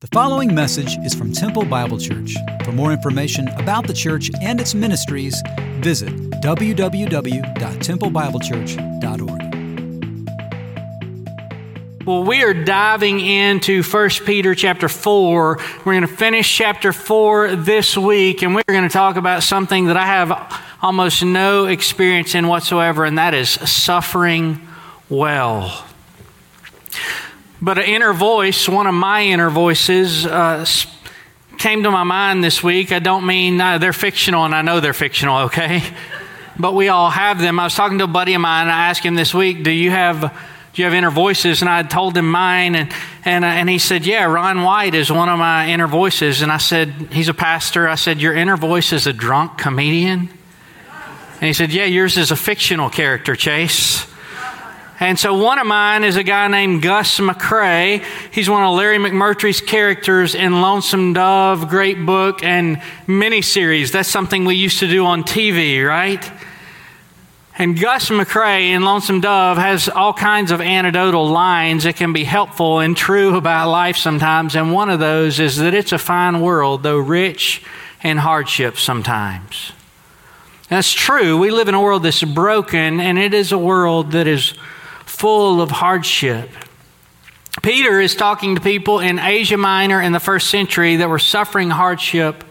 The following message is from Temple Bible Church. For more information about the church and its ministries, visit www.templebiblechurch.org. Well, we are diving into 1 Peter chapter 4. We're going to finish chapter 4 this week, and we're going to talk about something that I have almost no experience in whatsoever, and that is suffering well. But an inner voice, one of my inner voices, uh, came to my mind this week. I don't mean uh, they're fictional, and I know they're fictional, okay? But we all have them. I was talking to a buddy of mine, and I asked him this week, Do you have. Do you have inner voices? And I told him mine, and, and, uh, and he said, Yeah, Ron White is one of my inner voices. And I said, He's a pastor. I said, Your inner voice is a drunk comedian? And he said, Yeah, yours is a fictional character, Chase. And so one of mine is a guy named Gus McCrae. He's one of Larry McMurtry's characters in Lonesome Dove, great book, and miniseries. That's something we used to do on TV, right? And Gus McCrae in Lonesome Dove has all kinds of anecdotal lines that can be helpful and true about life sometimes. And one of those is that it's a fine world, though rich in hardship sometimes. That's true. We live in a world that's broken, and it is a world that is full of hardship. Peter is talking to people in Asia Minor in the first century that were suffering hardship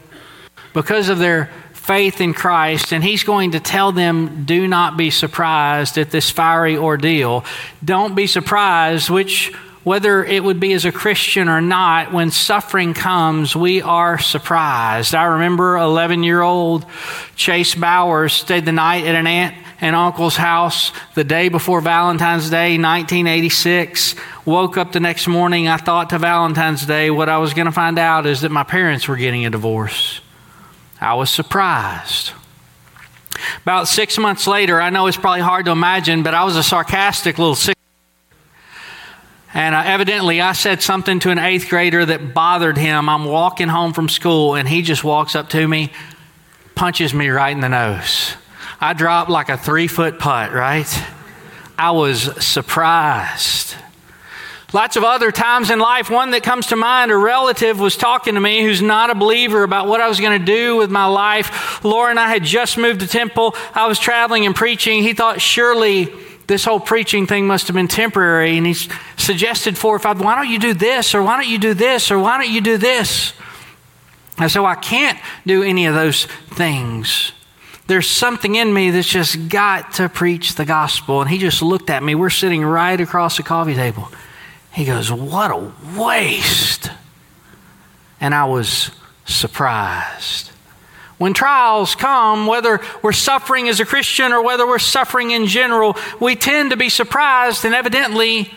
because of their faith in Christ, and he's going to tell them do not be surprised at this fiery ordeal. Don't be surprised, which whether it would be as a Christian or not, when suffering comes, we are surprised. I remember 11 year old Chase Bowers stayed the night at an aunt and uncle's house the day before Valentine's Day, 1986. Woke up the next morning. I thought to Valentine's Day, what I was going to find out is that my parents were getting a divorce. I was surprised. About six months later, I know it's probably hard to imagine, but I was a sarcastic little six and uh, evidently, I said something to an eighth grader that bothered him. I'm walking home from school, and he just walks up to me, punches me right in the nose. I dropped like a three foot putt, right? I was surprised. Lots of other times in life, one that comes to mind, a relative was talking to me who's not a believer about what I was going to do with my life. Laura and I had just moved to Temple. I was traveling and preaching. He thought surely this whole preaching thing must have been temporary. And he suggested four or five, why don't you do this? Or why don't you do this? Or why don't you do this? And so I can't do any of those things. There's something in me that's just got to preach the gospel. And he just looked at me. We're sitting right across the coffee table. He goes, What a waste. And I was surprised. When trials come, whether we're suffering as a Christian or whether we're suffering in general, we tend to be surprised, and evidently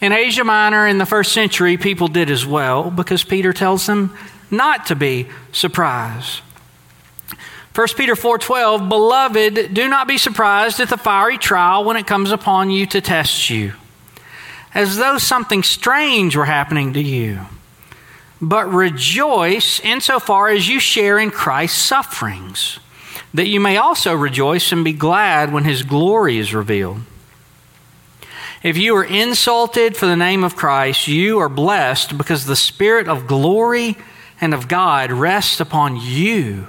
in Asia Minor in the first century, people did as well because Peter tells them not to be surprised. 1 Peter 4:12 Beloved do not be surprised at the fiery trial when it comes upon you to test you as though something strange were happening to you but rejoice insofar as you share in Christ's sufferings, that you may also rejoice and be glad when his glory is revealed. If you are insulted for the name of Christ, you are blessed because the Spirit of glory and of God rests upon you.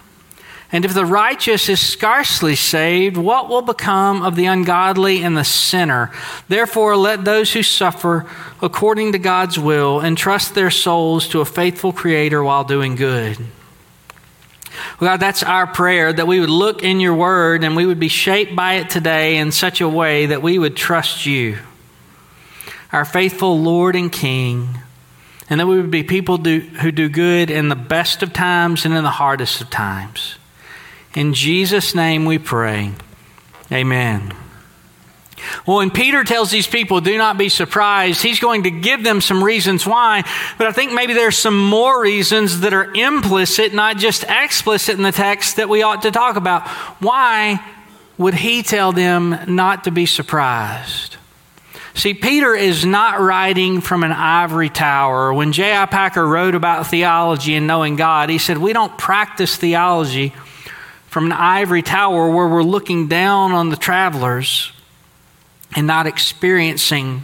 And if the righteous is scarcely saved, what will become of the ungodly and the sinner? Therefore, let those who suffer according to God's will entrust their souls to a faithful Creator while doing good. God, that's our prayer that we would look in your word and we would be shaped by it today in such a way that we would trust you, our faithful Lord and King, and that we would be people do, who do good in the best of times and in the hardest of times. In Jesus' name we pray. Amen. Well, when Peter tells these people, do not be surprised, he's going to give them some reasons why. But I think maybe there's some more reasons that are implicit, not just explicit in the text that we ought to talk about. Why would he tell them not to be surprised? See, Peter is not writing from an ivory tower. When J.I. Packer wrote about theology and knowing God, he said, We don't practice theology from an ivory tower where we're looking down on the travelers and not experiencing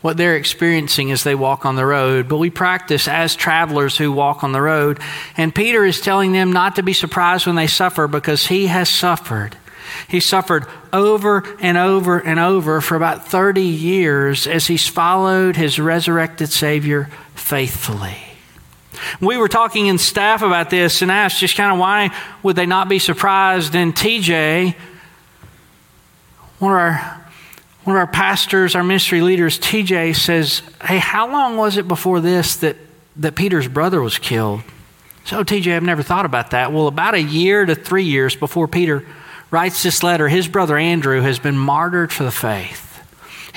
what they're experiencing as they walk on the road, but we practice as travelers who walk on the road. And Peter is telling them not to be surprised when they suffer because he has suffered. He suffered over and over and over for about 30 years as he's followed his resurrected Savior faithfully. We were talking in staff about this and asked just kind of why would they not be surprised? And TJ, one of our one of our pastors, our ministry leaders, TJ, says, Hey, how long was it before this that, that Peter's brother was killed? So, TJ, I've never thought about that. Well, about a year to three years before Peter writes this letter, his brother Andrew has been martyred for the faith.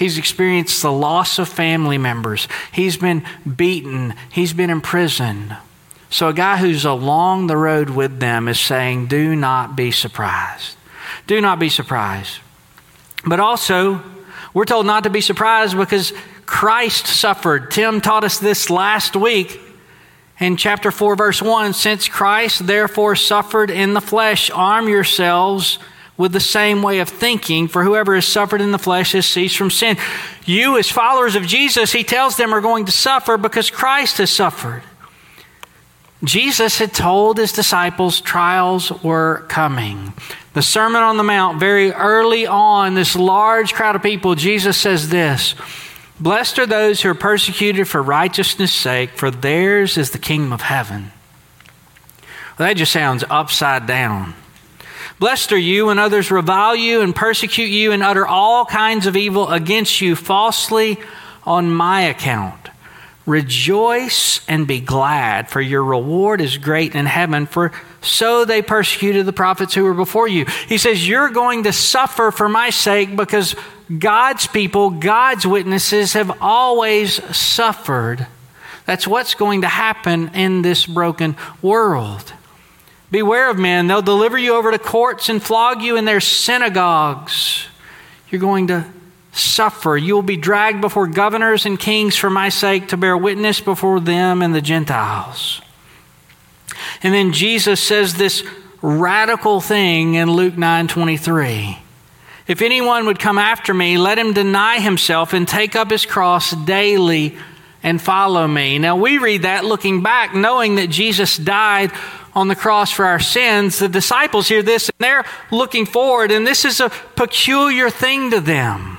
He's experienced the loss of family members. He's been beaten. He's been in prison. So, a guy who's along the road with them is saying, Do not be surprised. Do not be surprised. But also, we're told not to be surprised because Christ suffered. Tim taught us this last week in chapter 4, verse 1. Since Christ therefore suffered in the flesh, arm yourselves with the same way of thinking, for whoever has suffered in the flesh has ceased from sin. You, as followers of Jesus, he tells them, are going to suffer because Christ has suffered. Jesus had told his disciples trials were coming. The Sermon on the Mount, very early on, this large crowd of people, Jesus says this Blessed are those who are persecuted for righteousness' sake, for theirs is the kingdom of heaven. Well, that just sounds upside down. Blessed are you when others revile you and persecute you and utter all kinds of evil against you falsely on my account. Rejoice and be glad, for your reward is great in heaven, for so they persecuted the prophets who were before you. He says, You're going to suffer for my sake because God's people, God's witnesses, have always suffered. That's what's going to happen in this broken world. Beware of men. They'll deliver you over to courts and flog you in their synagogues. You're going to suffer. You will be dragged before governors and kings for my sake to bear witness before them and the Gentiles. And then Jesus says this radical thing in Luke 9 23. If anyone would come after me, let him deny himself and take up his cross daily and follow me. Now, we read that looking back, knowing that Jesus died on the cross for our sins. The disciples hear this and they're looking forward, and this is a peculiar thing to them.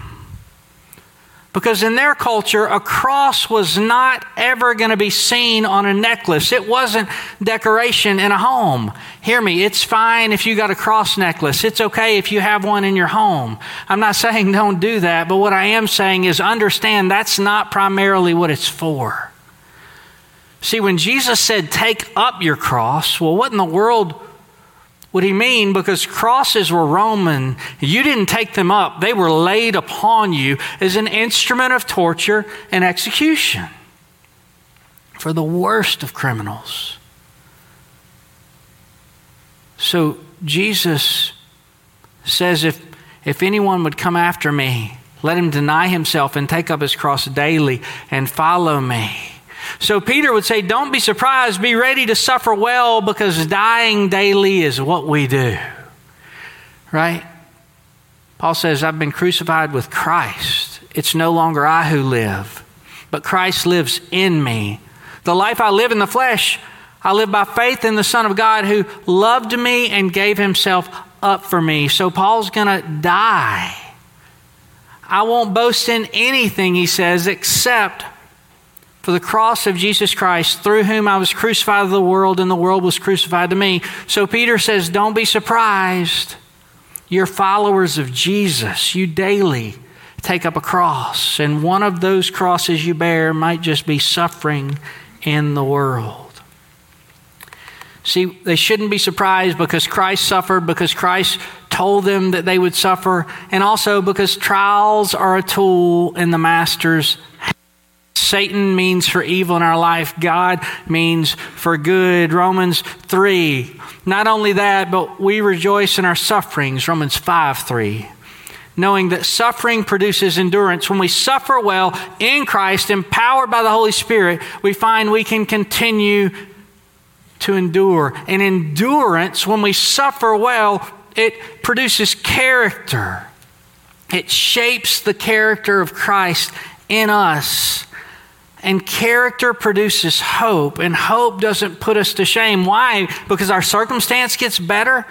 Because in their culture, a cross was not ever going to be seen on a necklace. It wasn't decoration in a home. Hear me, it's fine if you got a cross necklace. It's okay if you have one in your home. I'm not saying don't do that, but what I am saying is understand that's not primarily what it's for. See, when Jesus said, take up your cross, well, what in the world would he mean? Because crosses were Roman. You didn't take them up, they were laid upon you as an instrument of torture and execution for the worst of criminals. So Jesus says, if, if anyone would come after me, let him deny himself and take up his cross daily and follow me. So Peter would say, Don't be surprised, be ready to suffer well because dying daily is what we do. Right? Paul says, I've been crucified with Christ. It's no longer I who live, but Christ lives in me. The life I live in the flesh, I live by faith in the Son of God who loved me and gave himself up for me. So Paul's going to die. I won't boast in anything, he says, except for the cross of Jesus Christ, through whom I was crucified to the world, and the world was crucified to me. So Peter says, Don't be surprised. You're followers of Jesus. You daily take up a cross, and one of those crosses you bear might just be suffering in the world. See, they shouldn't be surprised because Christ suffered, because Christ told them that they would suffer, and also because trials are a tool in the Master's Satan means for evil in our life, God means for good. Romans 3. Not only that, but we rejoice in our sufferings. Romans 5 3 knowing that suffering produces endurance. When we suffer well in Christ, empowered by the Holy Spirit, we find we can continue to endure. And endurance, when we suffer well, it produces character. It shapes the character of Christ in us. And character produces hope, and hope doesn't put us to shame. Why? Because our circumstance gets better?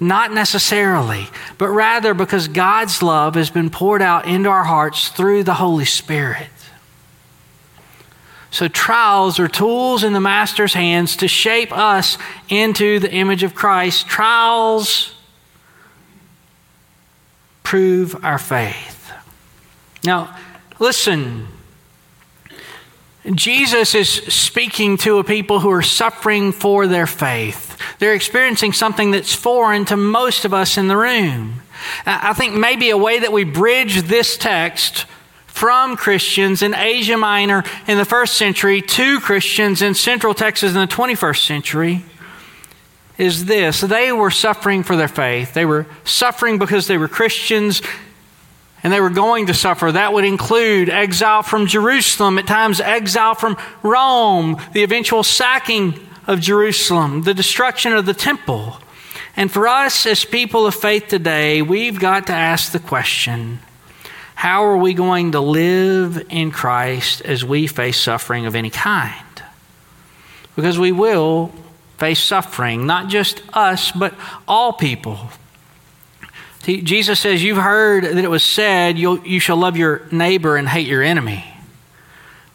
Not necessarily, but rather because God's love has been poured out into our hearts through the Holy Spirit. So, trials are tools in the Master's hands to shape us into the image of Christ. Trials prove our faith. Now, listen. Jesus is speaking to a people who are suffering for their faith. They're experiencing something that's foreign to most of us in the room. I think maybe a way that we bridge this text from Christians in Asia Minor in the first century to Christians in Central Texas in the 21st century is this they were suffering for their faith. They were suffering because they were Christians and they were going to suffer. That would include exile from Jerusalem, at times exile from Rome, the eventual sacking of Jerusalem, the destruction of the temple. And for us as people of faith today, we've got to ask the question how are we going to live in Christ as we face suffering of any kind? Because we will face suffering, not just us, but all people. Jesus says, You've heard that it was said, You shall love your neighbor and hate your enemy.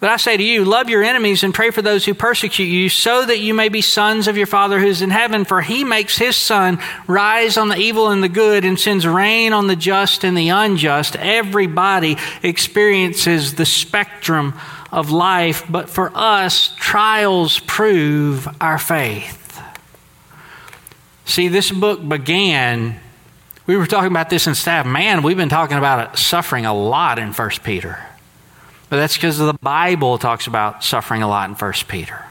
But I say to you, love your enemies and pray for those who persecute you, so that you may be sons of your Father who's in heaven. For he makes his sun rise on the evil and the good and sends rain on the just and the unjust. Everybody experiences the spectrum of life, but for us, trials prove our faith. See, this book began we were talking about this in staff. Man, we've been talking about suffering a lot in 1 Peter. But that's because the Bible talks about suffering a lot in 1 Peter.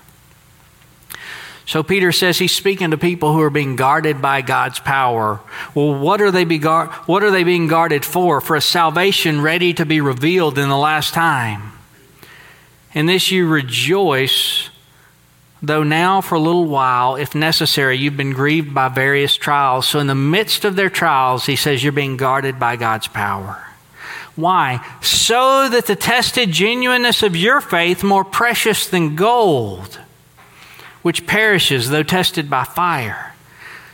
So Peter says he's speaking to people who are being guarded by God's power. Well, what are they be what are they being guarded for? For a salvation ready to be revealed in the last time. In this you rejoice though now for a little while, if necessary, you've been grieved by various trials. So, in the midst of their trials, he says you're being guarded by God's power. Why? So that the tested genuineness of your faith, more precious than gold, which perishes though tested by fire,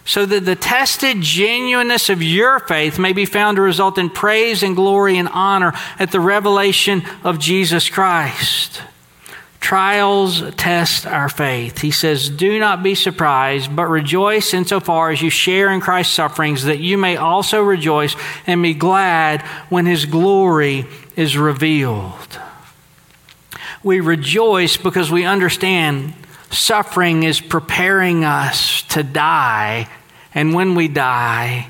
so that the tested genuineness of your faith may be found to result in praise and glory and honor at the revelation of Jesus Christ. Trials test our faith. He says, Do not be surprised, but rejoice insofar as you share in Christ's sufferings, that you may also rejoice and be glad when his glory is revealed. We rejoice because we understand suffering is preparing us to die, and when we die,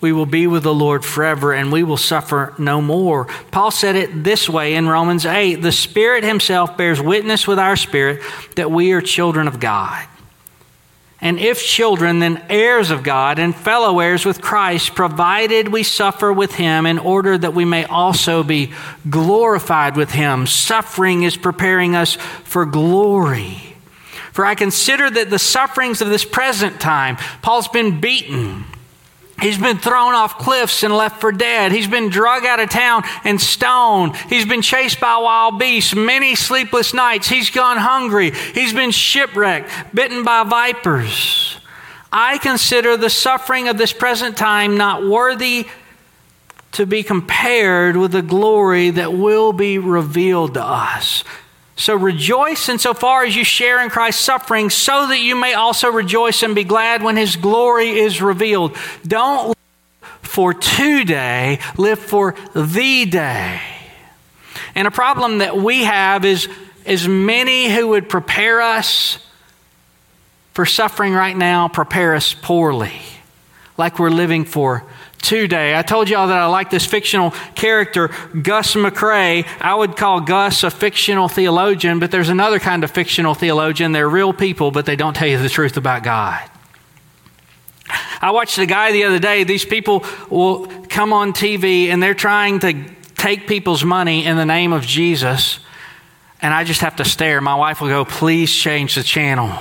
we will be with the Lord forever and we will suffer no more. Paul said it this way in Romans 8 The Spirit Himself bears witness with our spirit that we are children of God. And if children, then heirs of God and fellow heirs with Christ, provided we suffer with Him in order that we may also be glorified with Him. Suffering is preparing us for glory. For I consider that the sufferings of this present time, Paul's been beaten. He's been thrown off cliffs and left for dead. He's been drug out of town and stoned. He's been chased by wild beasts many sleepless nights. He's gone hungry. He's been shipwrecked, bitten by vipers. I consider the suffering of this present time not worthy to be compared with the glory that will be revealed to us. So rejoice insofar as you share in Christ's suffering, so that you may also rejoice and be glad when his glory is revealed. Don't live for today, live for the day. And a problem that we have is, is many who would prepare us for suffering right now prepare us poorly. like we're living for today. I told y'all that I like this fictional character, Gus McCrae. I would call Gus a fictional theologian, but there's another kind of fictional theologian. They're real people, but they don't tell you the truth about God. I watched a guy the other day. These people will come on TV and they're trying to take people's money in the name of Jesus. And I just have to stare. My wife will go, please change the channel.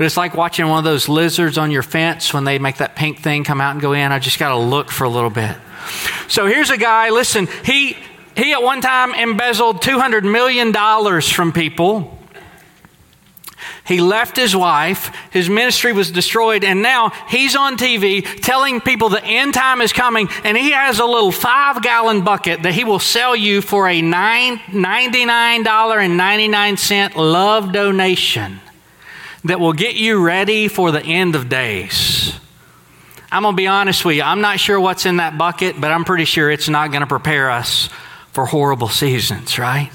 But it's like watching one of those lizards on your fence when they make that pink thing come out and go in. I just got to look for a little bit. So here's a guy, listen, he, he at one time embezzled $200 million from people. He left his wife, his ministry was destroyed, and now he's on TV telling people the end time is coming, and he has a little five gallon bucket that he will sell you for a $99.99 love donation that will get you ready for the end of days. I'm going to be honest with you, I'm not sure what's in that bucket, but I'm pretty sure it's not going to prepare us for horrible seasons, right?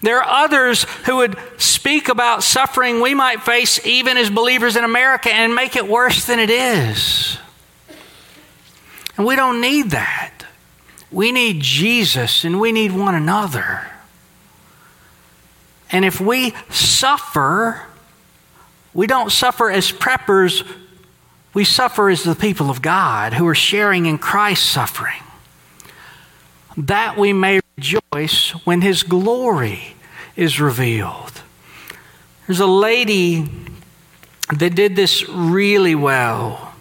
There are others who would speak about suffering we might face even as believers in America and make it worse than it is. And we don't need that. We need Jesus and we need one another. And if we suffer, we don't suffer as preppers, we suffer as the people of God who are sharing in Christ's suffering. That we may rejoice when his glory is revealed. There's a lady that did this really well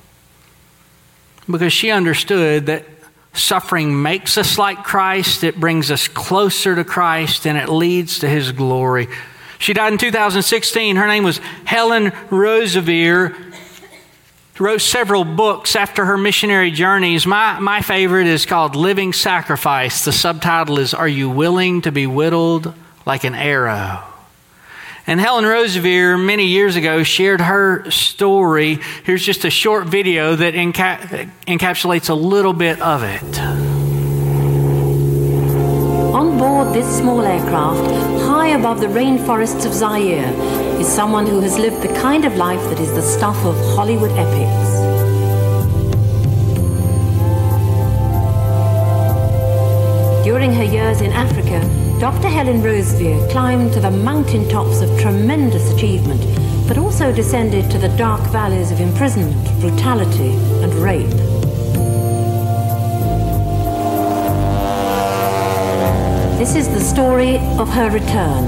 because she understood that suffering makes us like Christ, it brings us closer to Christ, and it leads to his glory. She died in 2016. Her name was Helen Roseveare wrote several books after her missionary journeys. My, my favorite is called Living Sacrifice. The subtitle is Are You Willing to Be Whittled Like an Arrow? And Helen Roseveare, many years ago, shared her story. Here's just a short video that enca- encapsulates a little bit of it. On this small aircraft, high above the rainforests of Zaire, is someone who has lived the kind of life that is the stuff of Hollywood epics. During her years in Africa, Dr. Helen Roseveare climbed to the mountain tops of tremendous achievement, but also descended to the dark valleys of imprisonment, brutality, and rape. This is the story of her return.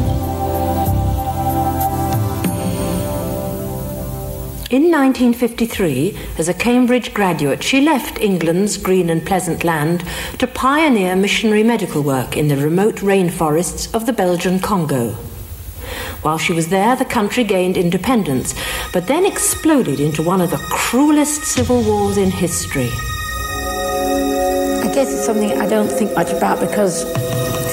In 1953, as a Cambridge graduate, she left England's green and pleasant land to pioneer missionary medical work in the remote rainforests of the Belgian Congo. While she was there, the country gained independence, but then exploded into one of the cruelest civil wars in history. I guess it's something I don't think much about because,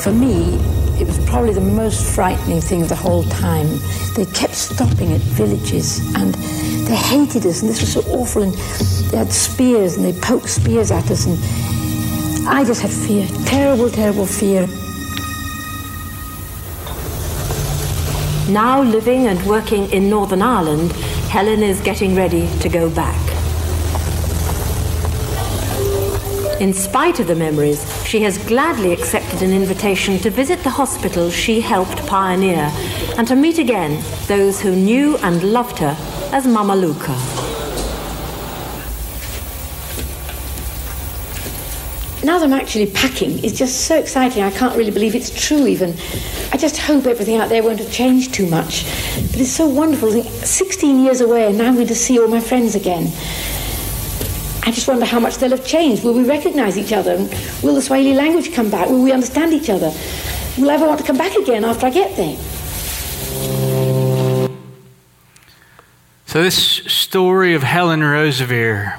for me, it was probably the most frightening thing of the whole time. They kept stopping at villages and they hated us, and this was so awful. And they had spears, and they poked spears at us, and I just had fear, terrible, terrible fear. Now living and working in Northern Ireland, Helen is getting ready to go back. In spite of the memories, she has gladly accepted an invitation to visit the hospital she helped pioneer and to meet again those who knew and loved her as Mama Luka. Now that I'm actually packing, it's just so exciting. I can't really believe it's true, even. I just hope everything out there won't have changed too much. But it's so wonderful. 16 years away, and now I'm going to see all my friends again. I just wonder how much they'll have changed. Will we recognize each other? Will the Swahili language come back? Will we understand each other? Will I ever want to come back again after I get there? So, this story of Helen Roseveare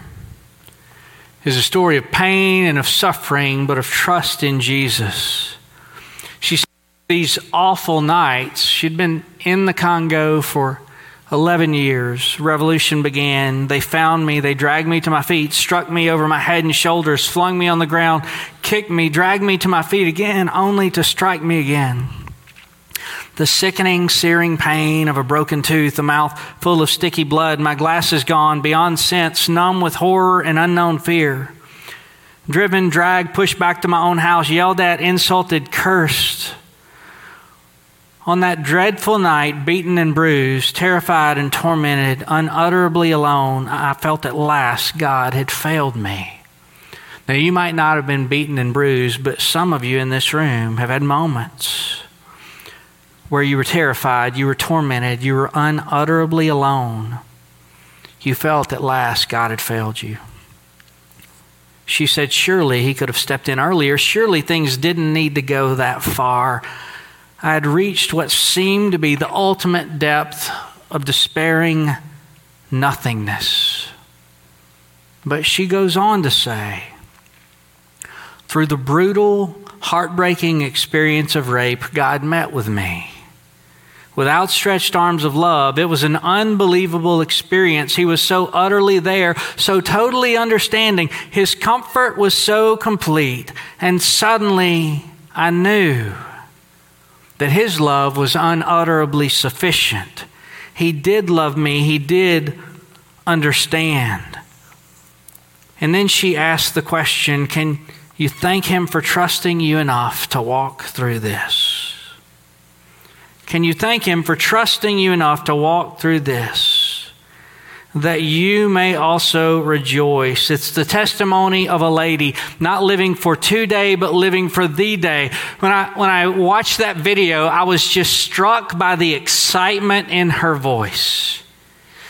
is a story of pain and of suffering, but of trust in Jesus. She spent these awful nights. She'd been in the Congo for 11 years. Revolution began. They found me. They dragged me to my feet, struck me over my head and shoulders, flung me on the ground, kicked me, dragged me to my feet again, only to strike me again. the sickening, searing pain of a broken tooth, a mouth full of sticky blood, my glasses gone, beyond sense, numb with horror and unknown fear. Driven, dragged, pushed back to my own house, yelled at, insulted, cursed. On that dreadful night, beaten and bruised, terrified and tormented, unutterably alone, I felt at last God had failed me. Now, you might not have been beaten and bruised, but some of you in this room have had moments where you were terrified, you were tormented, you were unutterably alone. You felt at last God had failed you. She said, Surely he could have stepped in earlier. Surely things didn't need to go that far. I had reached what seemed to be the ultimate depth of despairing nothingness. But she goes on to say, through the brutal, heartbreaking experience of rape, God met with me with outstretched arms of love. It was an unbelievable experience. He was so utterly there, so totally understanding. His comfort was so complete. And suddenly I knew that His love was unutterably sufficient. He did love me, He did understand. And then she asked the question Can you thank Him for trusting you enough to walk through this? Can you thank Him for trusting you enough to walk through this? That you may also rejoice. It's the testimony of a lady not living for today, but living for the day. When I, when I watched that video, I was just struck by the excitement in her voice.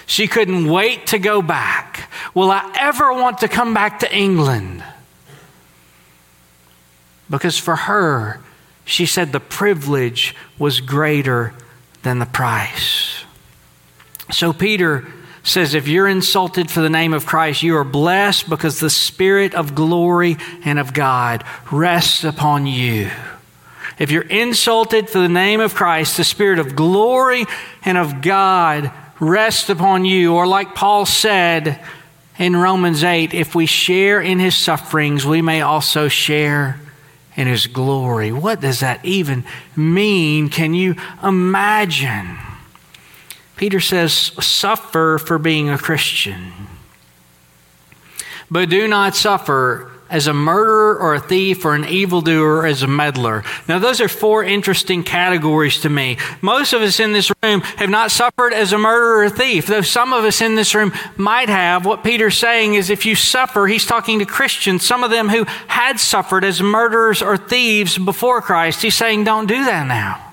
She couldn't wait to go back. Will I ever want to come back to England? Because for her, she said the privilege was greater than the price. So Peter says, if you're insulted for the name of Christ, you are blessed because the Spirit of glory and of God rests upon you. If you're insulted for the name of Christ, the Spirit of glory and of God rests upon you. Or, like Paul said in Romans 8, if we share in his sufferings, we may also share in his glory. What does that even mean? Can you imagine? Peter says, suffer for being a Christian, but do not suffer as a murderer or a thief or an evildoer or as a meddler. Now, those are four interesting categories to me. Most of us in this room have not suffered as a murderer or a thief, though some of us in this room might have. What Peter's saying is if you suffer, he's talking to Christians, some of them who had suffered as murderers or thieves before Christ. He's saying, don't do that now.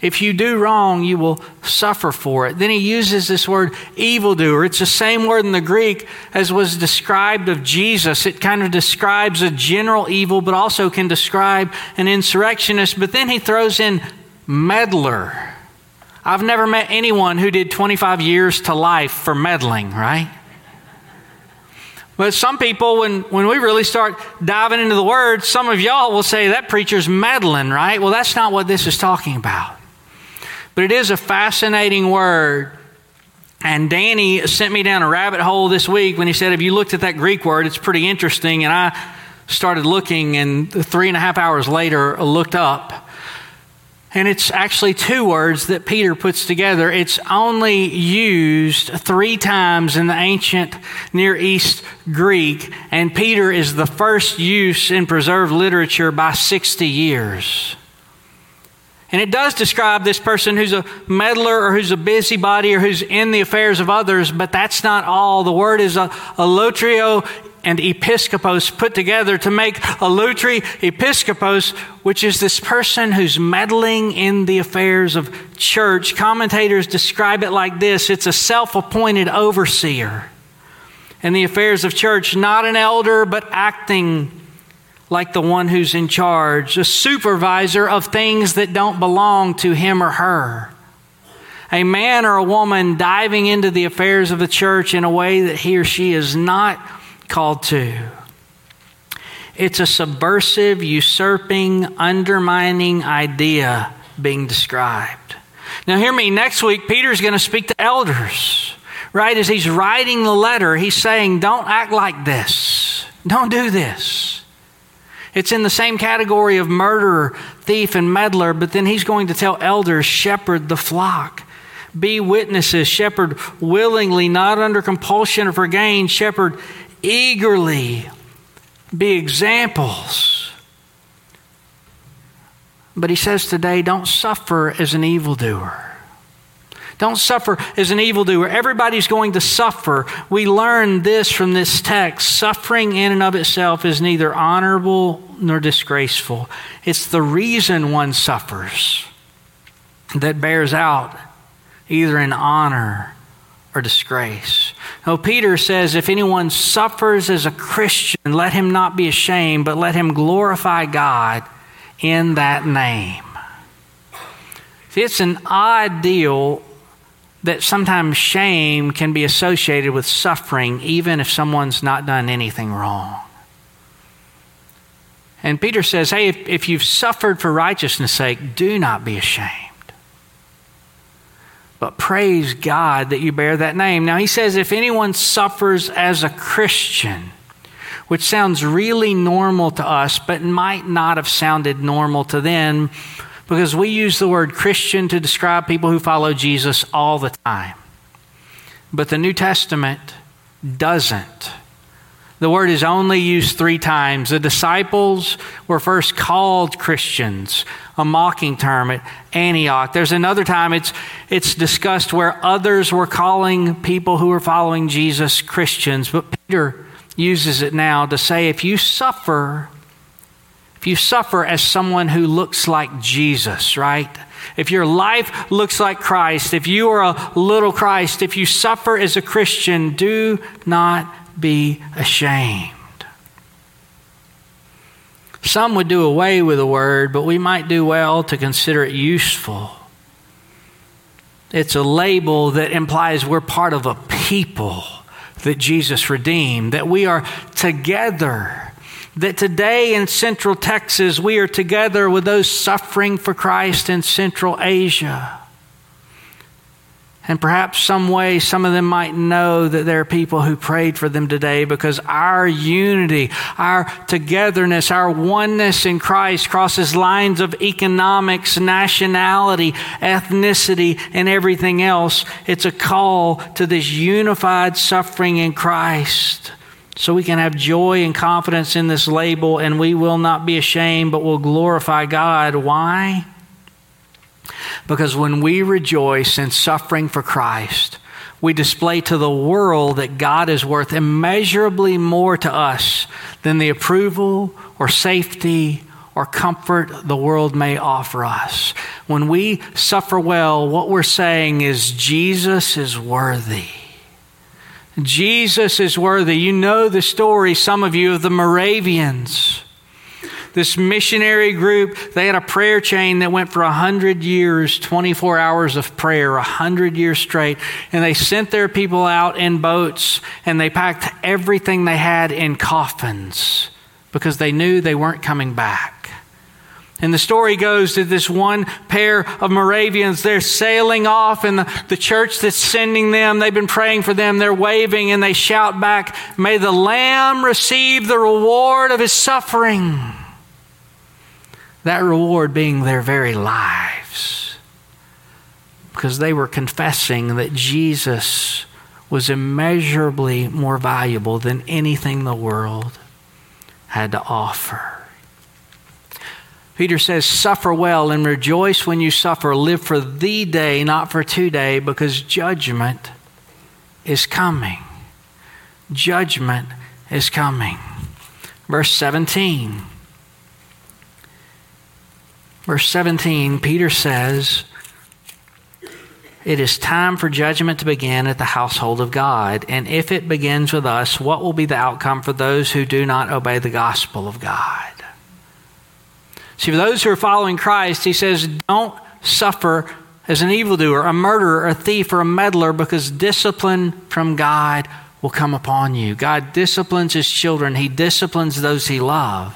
If you do wrong, you will suffer for it. Then he uses this word evildoer. It's the same word in the Greek as was described of Jesus. It kind of describes a general evil, but also can describe an insurrectionist. But then he throws in meddler. I've never met anyone who did 25 years to life for meddling, right? But some people, when, when we really start diving into the word, some of y'all will say that preacher's meddling, right? Well, that's not what this is talking about. But it is a fascinating word. And Danny sent me down a rabbit hole this week when he said, If you looked at that Greek word, it's pretty interesting. And I started looking, and three and a half hours later, looked up. And it's actually two words that Peter puts together. It's only used three times in the ancient Near East Greek, and Peter is the first use in preserved literature by 60 years. And it does describe this person who's a meddler or who's a busybody or who's in the affairs of others, but that's not all. The word is a, alotrio and episkopos put together to make alotri episkopos, which is this person who's meddling in the affairs of church. Commentators describe it like this it's a self appointed overseer in the affairs of church, not an elder, but acting like the one who's in charge, a supervisor of things that don't belong to him or her. A man or a woman diving into the affairs of the church in a way that he or she is not called to. It's a subversive, usurping, undermining idea being described. Now, hear me, next week, Peter's going to speak to elders, right? As he's writing the letter, he's saying, Don't act like this, don't do this. It's in the same category of murderer, thief, and meddler, but then he's going to tell elders, shepherd the flock. Be witnesses, shepherd willingly, not under compulsion or for gain, shepherd eagerly. Be examples. But he says today, don't suffer as an evildoer. Don't suffer as an evildoer. Everybody's going to suffer. We learn this from this text. Suffering in and of itself is neither honorable nor disgraceful. It's the reason one suffers that bears out either in honor or disgrace. Now, Peter says, if anyone suffers as a Christian, let him not be ashamed, but let him glorify God in that name. It's an odd deal that sometimes shame can be associated with suffering, even if someone's not done anything wrong. And Peter says, hey, if, if you've suffered for righteousness' sake, do not be ashamed. But praise God that you bear that name. Now, he says, if anyone suffers as a Christian, which sounds really normal to us, but might not have sounded normal to them because we use the word Christian to describe people who follow Jesus all the time. But the New Testament doesn't. The word is only used three times. The disciples were first called Christians, a mocking term at Antioch. There's another time it's, it's discussed where others were calling people who were following Jesus Christians. But Peter uses it now to say if you suffer if you suffer as someone who looks like Jesus, right? If your life looks like Christ, if you are a little Christ, if you suffer as a Christian, do not be ashamed. Some would do away with the word, but we might do well to consider it useful. It's a label that implies we're part of a people that Jesus redeemed, that we are together that today in Central Texas we are together with those suffering for Christ in Central Asia. And perhaps some way some of them might know that there are people who prayed for them today because our unity, our togetherness, our oneness in Christ crosses lines of economics, nationality, ethnicity, and everything else. It's a call to this unified suffering in Christ. So we can have joy and confidence in this label, and we will not be ashamed, but will glorify God. Why? Because when we rejoice in suffering for Christ, we display to the world that God is worth immeasurably more to us than the approval or safety or comfort the world may offer us. When we suffer well, what we're saying is Jesus is worthy. Jesus is worthy. You know the story, some of you, of the Moravians. This missionary group, they had a prayer chain that went for 100 years, 24 hours of prayer, 100 years straight. And they sent their people out in boats and they packed everything they had in coffins because they knew they weren't coming back. And the story goes that this one pair of Moravians, they're sailing off, and the, the church that's sending them, they've been praying for them, they're waving, and they shout back, May the Lamb receive the reward of his suffering. That reward being their very lives. Because they were confessing that Jesus was immeasurably more valuable than anything the world had to offer. Peter says, Suffer well and rejoice when you suffer. Live for the day, not for today, because judgment is coming. Judgment is coming. Verse 17. Verse 17, Peter says, It is time for judgment to begin at the household of God. And if it begins with us, what will be the outcome for those who do not obey the gospel of God? See, for those who are following Christ, he says, don't suffer as an evildoer, a murderer, a thief, or a meddler, because discipline from God will come upon you. God disciplines his children, he disciplines those he loves.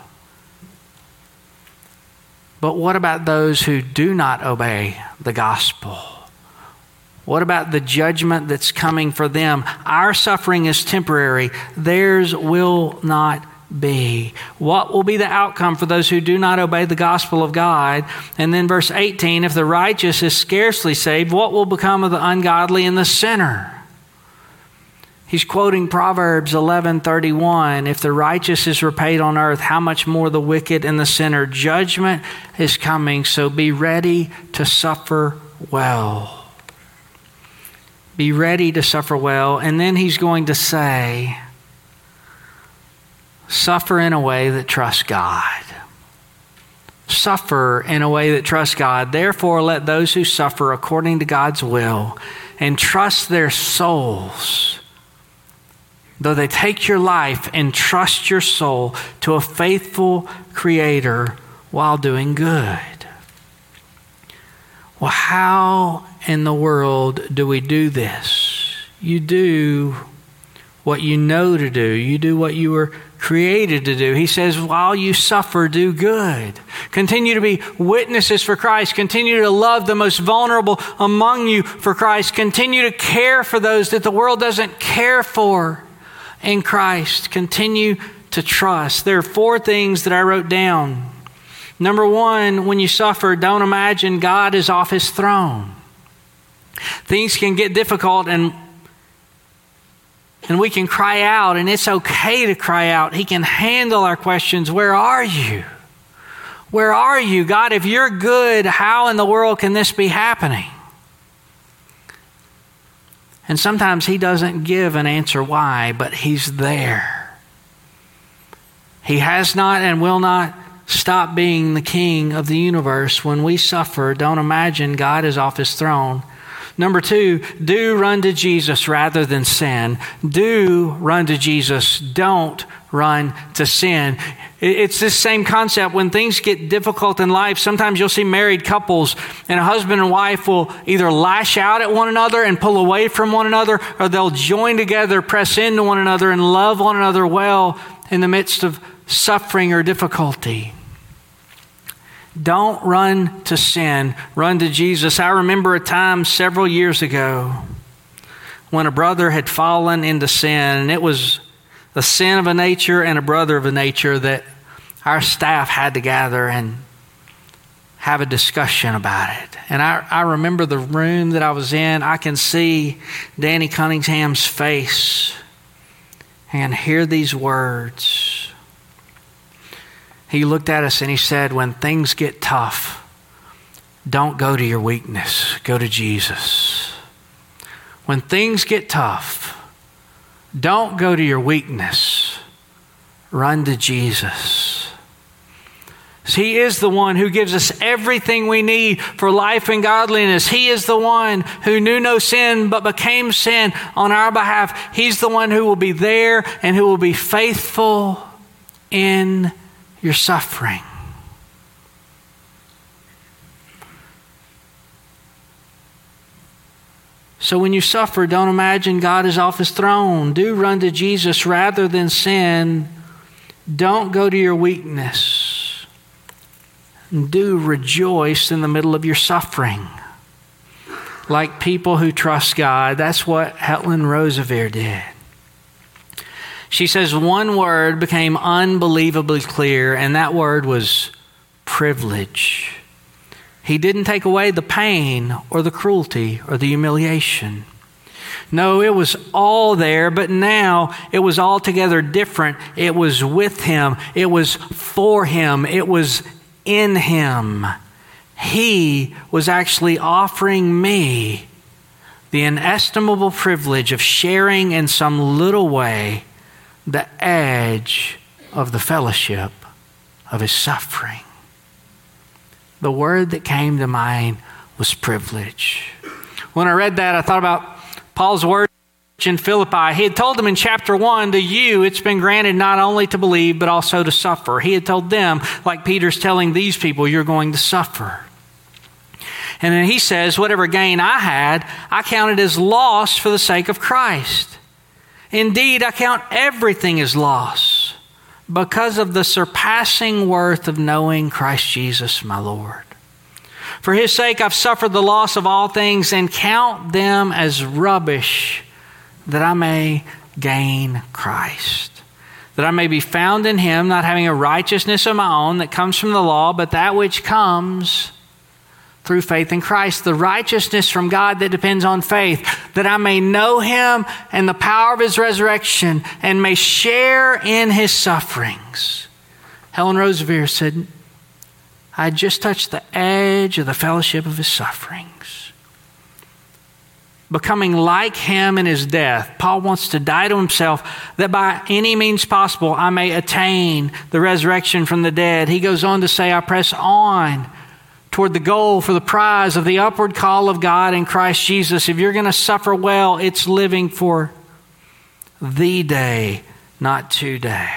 But what about those who do not obey the gospel? What about the judgment that's coming for them? Our suffering is temporary, theirs will not be? What will be the outcome for those who do not obey the gospel of God? And then verse 18 if the righteous is scarcely saved, what will become of the ungodly and the sinner? He's quoting Proverbs 11:31, if the righteous is repaid on earth, how much more the wicked and the sinner? Judgment is coming, so be ready to suffer well. Be ready to suffer well, and then he's going to say, suffer in a way that trusts God. Suffer in a way that trusts God. Therefore, let those who suffer according to God's will and trust their souls though they take your life and trust your soul to a faithful Creator while doing good. Well, how in the world do we do this? You do what you know to do, you do what you were created to do. He says, while you suffer, do good. Continue to be witnesses for Christ. Continue to love the most vulnerable among you for Christ. Continue to care for those that the world doesn't care for in Christ. Continue to trust. There are four things that I wrote down. Number one, when you suffer, don't imagine God is off his throne. Things can get difficult and and we can cry out, and it's okay to cry out. He can handle our questions. Where are you? Where are you? God, if you're good, how in the world can this be happening? And sometimes he doesn't give an answer why, but he's there. He has not and will not stop being the king of the universe. When we suffer, don't imagine God is off his throne. Number two, do run to Jesus rather than sin. Do run to Jesus. Don't run to sin. It's this same concept. When things get difficult in life, sometimes you'll see married couples and a husband and wife will either lash out at one another and pull away from one another, or they'll join together, press into one another, and love one another well in the midst of suffering or difficulty. Don't run to sin, run to Jesus. I remember a time several years ago when a brother had fallen into sin, and it was a sin of a nature and a brother of a nature that our staff had to gather and have a discussion about it. And I, I remember the room that I was in. I can see Danny Cunningham's face and hear these words. He looked at us and he said, When things get tough, don't go to your weakness, go to Jesus. When things get tough, don't go to your weakness, run to Jesus. He is the one who gives us everything we need for life and godliness. He is the one who knew no sin but became sin on our behalf. He's the one who will be there and who will be faithful in your suffering. So when you suffer, don't imagine God is off his throne. Do run to Jesus rather than sin. Don't go to your weakness. Do rejoice in the middle of your suffering. Like people who trust God. That's what Helen Roseveare did. She says one word became unbelievably clear, and that word was privilege. He didn't take away the pain or the cruelty or the humiliation. No, it was all there, but now it was altogether different. It was with him, it was for him, it was in him. He was actually offering me the inestimable privilege of sharing in some little way the edge of the fellowship of his suffering the word that came to mind was privilege. When I read that, I thought about Paul's word in Philippi. He had told them in chapter 1 to you, it's been granted not only to believe, but also to suffer. He had told them, like Peter's telling these people, you're going to suffer. And then he says, whatever gain I had, I counted as loss for the sake of Christ. Indeed, I count everything as loss because of the surpassing worth of knowing Christ Jesus, my Lord. For his sake, I've suffered the loss of all things and count them as rubbish that I may gain Christ. that I may be found in him, not having a righteousness of my own that comes from the law, but that which comes through faith in Christ, the righteousness from God that depends on faith, that I may know him and the power of his resurrection and may share in his sufferings. Helen Roseveare said, I just touched the edge of the fellowship of his sufferings. Becoming like him in his death, Paul wants to die to himself that by any means possible I may attain the resurrection from the dead. He goes on to say, I press on toward the goal for the prize of the upward call of God in Christ Jesus. If you're going to suffer well, it's living for the day, not today.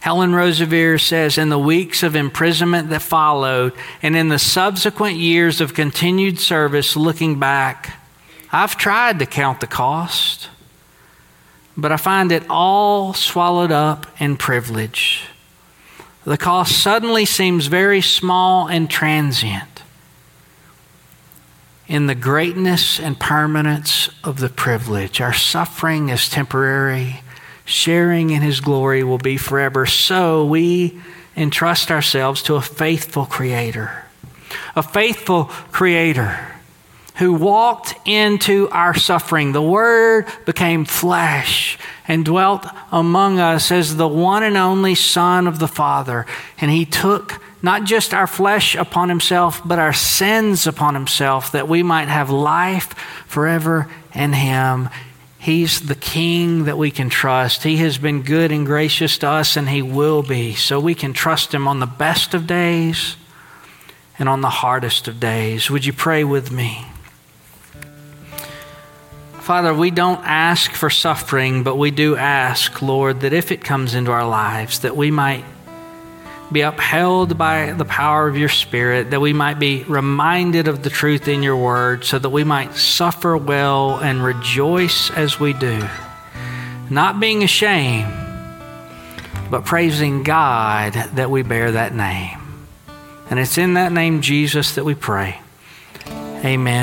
Helen Roseveare says, in the weeks of imprisonment that followed, and in the subsequent years of continued service, looking back, I've tried to count the cost, but I find it all swallowed up in privilege. The cost suddenly seems very small and transient in the greatness and permanence of the privilege. Our suffering is temporary sharing in his glory will be forever. So we entrust ourselves to a faithful creator, a faithful creator who walked into our suffering. The Word became flesh and dwelt among us as the one and only Son of the Father. And He took not just our flesh upon Himself, but our sins upon Himself, that we might have life forever in Him. He's the king that we can trust. He has been good and gracious to us, and he will be. So we can trust him on the best of days and on the hardest of days. Would you pray with me? Father, we don't ask for suffering, but we do ask, Lord, that if it comes into our lives, that we might be upheld by the power of your Spirit, that we might be reminded of the truth in your word, so that we might suffer well and rejoice as we do. Not being ashamed, but praising God that we bear that name. And it's in that name, Jesus, that we pray. Amen.